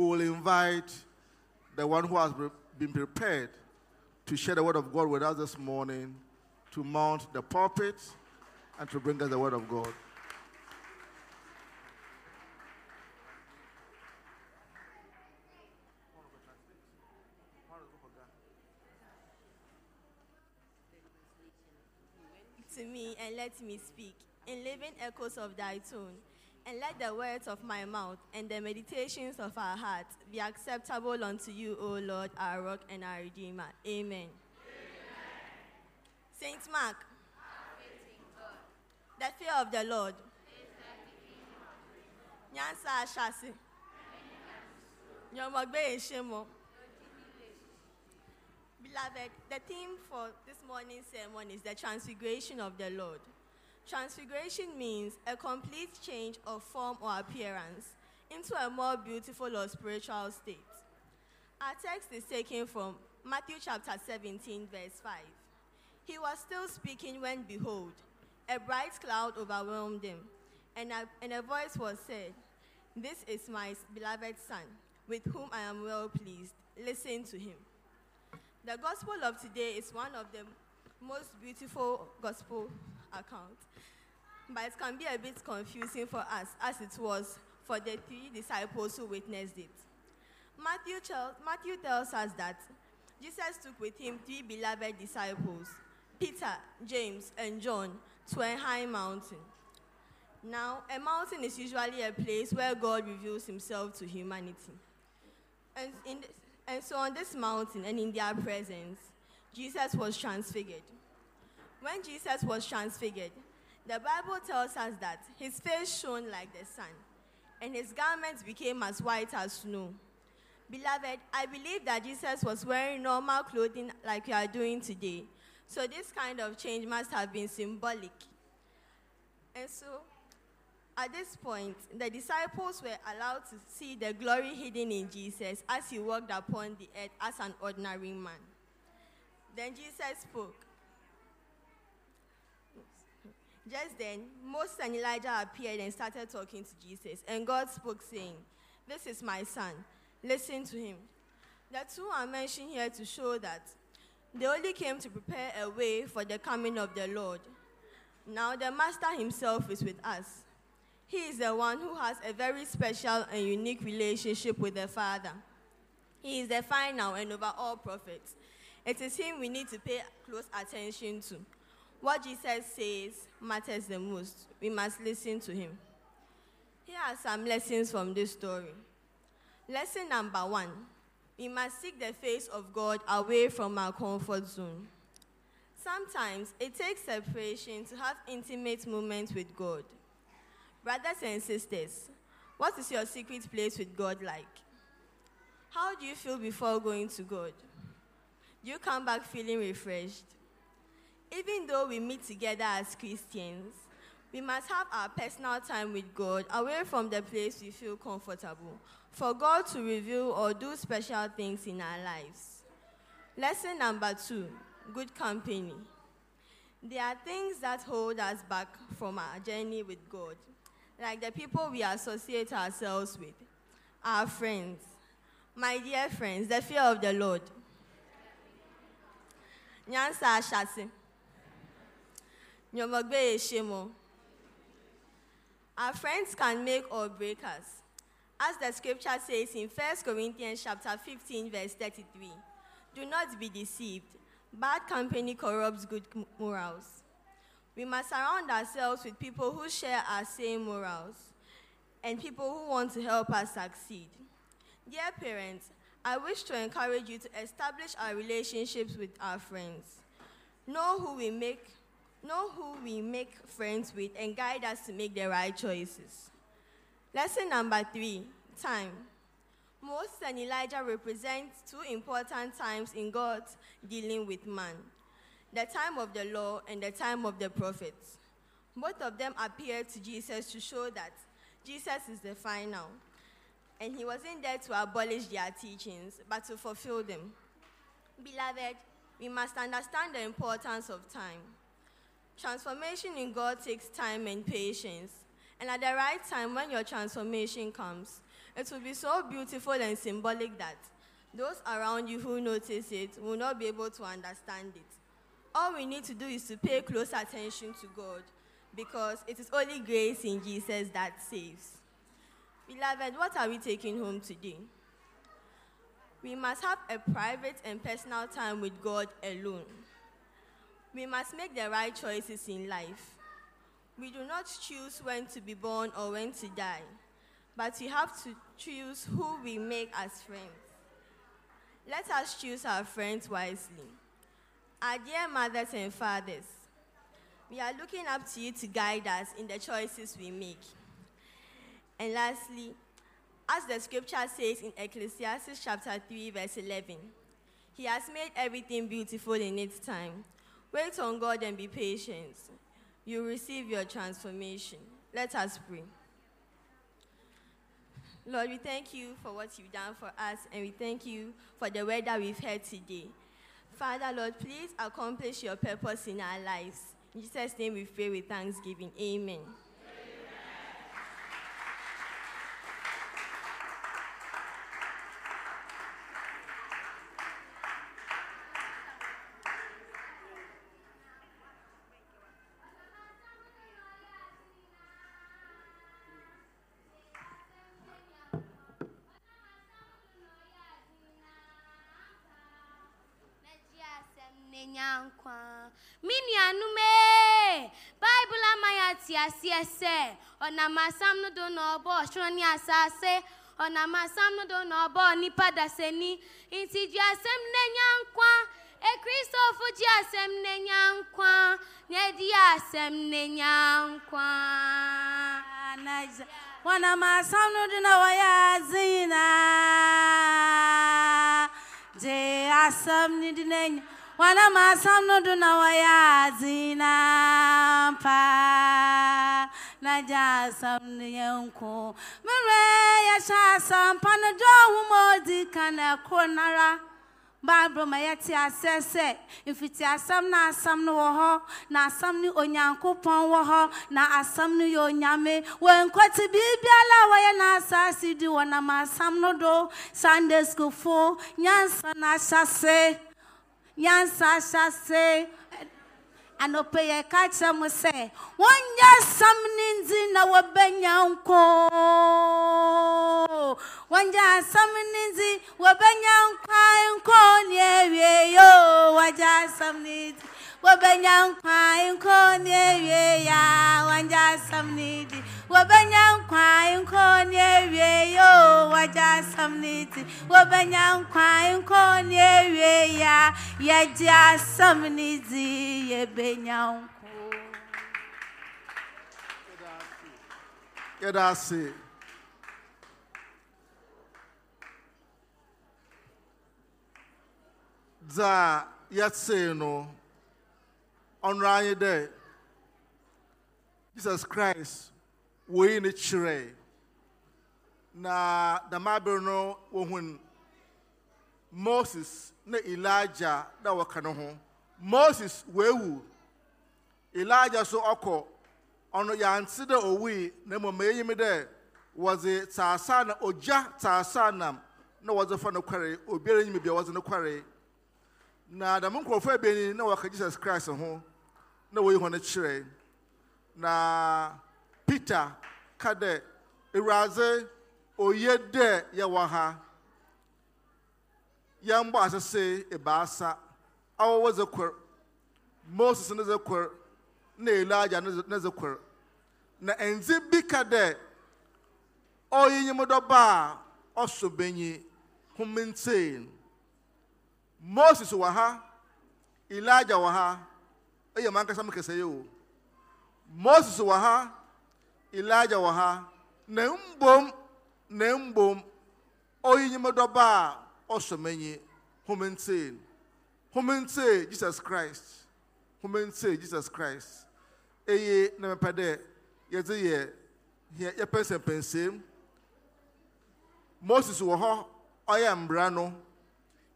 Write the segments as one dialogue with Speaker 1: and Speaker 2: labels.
Speaker 1: we will invite the one who has been prepared to share the word of God with us this morning to mount the pulpit and to bring us the word of God.
Speaker 2: to me and let me speak in living echoes of thy tone. And let the words of my mouth and the meditations of our hearts be acceptable unto you, O Lord, our rock and our redeemer. Amen. Amen. Saint Mark. The fear of the Lord. Nyansa ashasi. Eshemo. Beloved, the theme for this morning's sermon is the transfiguration of the Lord. Transfiguration means a complete change of form or appearance into a more beautiful or spiritual state. Our text is taken from Matthew chapter 17, verse 5. He was still speaking when, behold, a bright cloud overwhelmed him, and a, and a voice was said, This is my beloved Son, with whom I am well pleased. Listen to him. The gospel of today is one of the most beautiful gospel accounts, but it can be a bit confusing for us as it was for the three disciples who witnessed it. Matthew, Matthew tells us that Jesus took with him three beloved disciples, Peter, James, and John, to a high mountain. Now, a mountain is usually a place where God reveals himself to humanity. And in and so on this mountain and in their presence, Jesus was transfigured. When Jesus was transfigured, the Bible tells us that his face shone like the sun, and his garments became as white as snow. Beloved, I believe that Jesus was wearing normal clothing like we are doing today. So this kind of change must have been symbolic. And so at this point, the disciples were allowed to see the glory hidden in Jesus as he walked upon the earth as an ordinary man. Then Jesus spoke. Just then, Moses and Elijah appeared and started talking to Jesus, and God spoke, saying, This is my son, listen to him. The two are mentioned here to show that they only came to prepare a way for the coming of the Lord. Now, the Master himself is with us he is the one who has a very special and unique relationship with the Father. He is the final and over all prophets. It is him we need to pay close attention to. What Jesus says matters the most. We must listen to him. Here are some lessons from this story. Lesson number one we must seek the face of God away from our comfort zone. Sometimes it takes separation to have intimate moments with God. Brothers and sisters, what is your secret place with God like? How do you feel before going to God? Do you come back feeling refreshed? Even though we meet together as Christians, we must have our personal time with God away from the place we feel comfortable for God to reveal or do special things in our lives. Lesson number two good company. There are things that hold us back from our journey with God like the people we associate ourselves with, our friends. My dear friends, the fear of the Lord. Nyansa ashase. Our friends can make or break us. As the scripture says in 1 Corinthians chapter 15, verse 33, do not be deceived. Bad company corrupts good morals. We must surround ourselves with people who share our same morals and people who want to help us succeed. Dear parents, I wish to encourage you to establish our relationships with our friends. Know who we make, know who we make friends with and guide us to make the right choices. Lesson number three, time. Moses and Elijah represent two important times in God's dealing with man the time of the law and the time of the prophets. Both of them appeared to Jesus to show that Jesus is the final. And he wasn't there to abolish their teachings, but to fulfill them. Beloved, we must understand the importance of time. Transformation in God takes time and patience. And at the right time, when your transformation comes, It will be so beautiful and symbolic that those around you who notice it will not be able to understand it. All we need to do is to pay close attention to God because it is only grace in Jesus that saves. Beloved, what are we taking home today? We must have a private and personal time with God alone. We must make the right choices in life. We do not choose when to be born or when to die, but we have to choose who we make as friends. Let us choose our friends wisely. Our dear mothers and fathers, we are looking up to you to guide us in the choices we make. And lastly, as the scripture says in Ecclesiastes chapter 3, verse 11, He has made everything beautiful in its time. Wait on God and be patient. You receive your transformation. Let us pray. Lord, we thank you for what you've done for us, and we thank you for the word that we've heard today. Father, Lord, please accomplish your purpose in our lives. In Jesus' name we pray with thanksgiving. Amen.
Speaker 3: Asɛm n'anya nkwa. Me nuanom ee, Bible ama yɛate aseɛ sɛ no do na ɔbɔɔ ɔsoro ne asase ɔnam asam no do na ɔbɔɔ nnipa dasani nti gye asɛm n'anya nkwa ekristofo gye asɛm n'anya nkwa na adi asɛm n'anya nkwa
Speaker 4: Anaja. Wana masamnu dina waya zina. Je asam ni dinenya. Wana masamnu dina waya zina pa. Naja asam ni yanko. Mire ya sha asam pana jo humodi kana konara. Bible ma yɛte asɛ sɛ mfiti asɛm na asɛm no wɔ na asɛm no onyankopɔn wɔ hɔ na asɛm no yɛ onyame wɔnkɔte biribiara a wɔyɛ n'asase di wɔnam asɛm no do sunday school fo nyansa na ahyɛ nyansa ahyɛ se anɔpɛ yɛ ka kyerɛ mo sɛ wɔnyɛ sɛm ne nti na wɔbɛnya nko ne nti wɔbɛnya nkwan nko ne awie yo. Wɔnyɛ asɛm ne nti nko ne awie ya. Ne nti wɔbɛnya nkwan nko ne awie yo wɔnyɛ asɛm ne nti wɔbɛnya nkwan nko ne awie ya yɛgye asɛm ne nti yɛbɛnya nko.
Speaker 1: yɛda ase dza yɛtee no ɔnora anyị dɛ jesus christ woyi ne kyerɛ. Na dɛm abere no wohun moses ne elijah na wɔka ne ho. Moses weewu elijah so ɔkɔ. Ɔno yɛante dɛ owui na mmom ɛyɛyim dɛ wɔdze tsaasa na ogya tsaasa nam na wɔdze fa no kware. Obiara nyim bia wɔdze no kware. Na dɛm nkurɔfoɔ ebien na wɔka jesus christ ho na wɔyi hɔn kyerɛ. Na peter ka dɛ ewuradze oye dɛ yɛwɔ ha. Yɛmbɔ asese ebaasa. A wɔwɔ dze kor moses ne dze kor na elijah ne dze- kor na ndze bi ka dɛ ɔyinyim dɔba a ɔso benyi homentsee moses wɔ ha elijah wɔ ha. Ɛyɛ mankasa me kɛsɛ yi o. Moses wɔ ha elijah wɔ ha. Na mbom na mbom ɔyinyim dɔba a ɔso menyi homentsee. Homentsee jesus christ. Homentsee jesus christ. Eye na mepɛ dɛ yɛdze yɛ yɛ yɛpɛnsɛmpɛnsɛm moses wɔ hɔ ɔyɛ mbra no.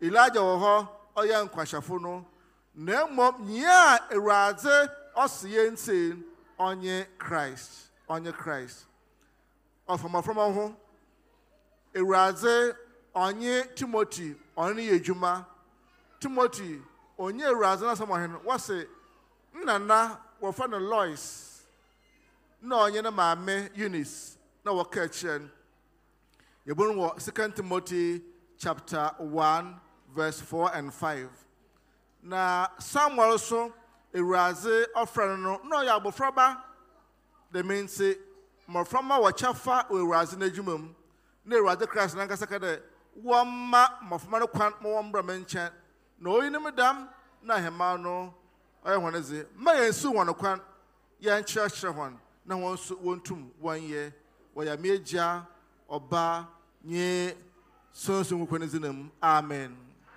Speaker 1: Elijah wɔ hɔ ɔyɛ nkwahyɛfo no. Na mmom nyia a awuradze ɔse yɛ nsee ɔnye christ. Ɔnye christ. Oh, Ɔfamafama ho ewuradze ɔnye timoti onye adwuma timoti onye ewuradze n'asɛm ɔhen no wɔse nnana wɔfa no lois. Na ɔnye ne maame eunice. Na wɔka akyerɛ no second timothy chapter 1 verse 4 and 5 na samuel so ewuradze ɔfrɛ no no na ɔyɛ dɛm nti mmɔframma wɔkyɛ fa ewuradze n'adwuma mu. Na ewuradze christ n'ankasa ka dɛ wɔmma mmɔframma no kwan ma wɔn mbra nkyɛn. Na oyi ne mu dam na ahemmaa no ɔyɛ wɔn dze mma yɛn nsu wɔn kwan yɛn kyerɛkyerɛ wɔn na wɔn nso wɔntum wɔn yɛ. Wɔyɛ meegya ɔba nye sonson ne dzi nam amen.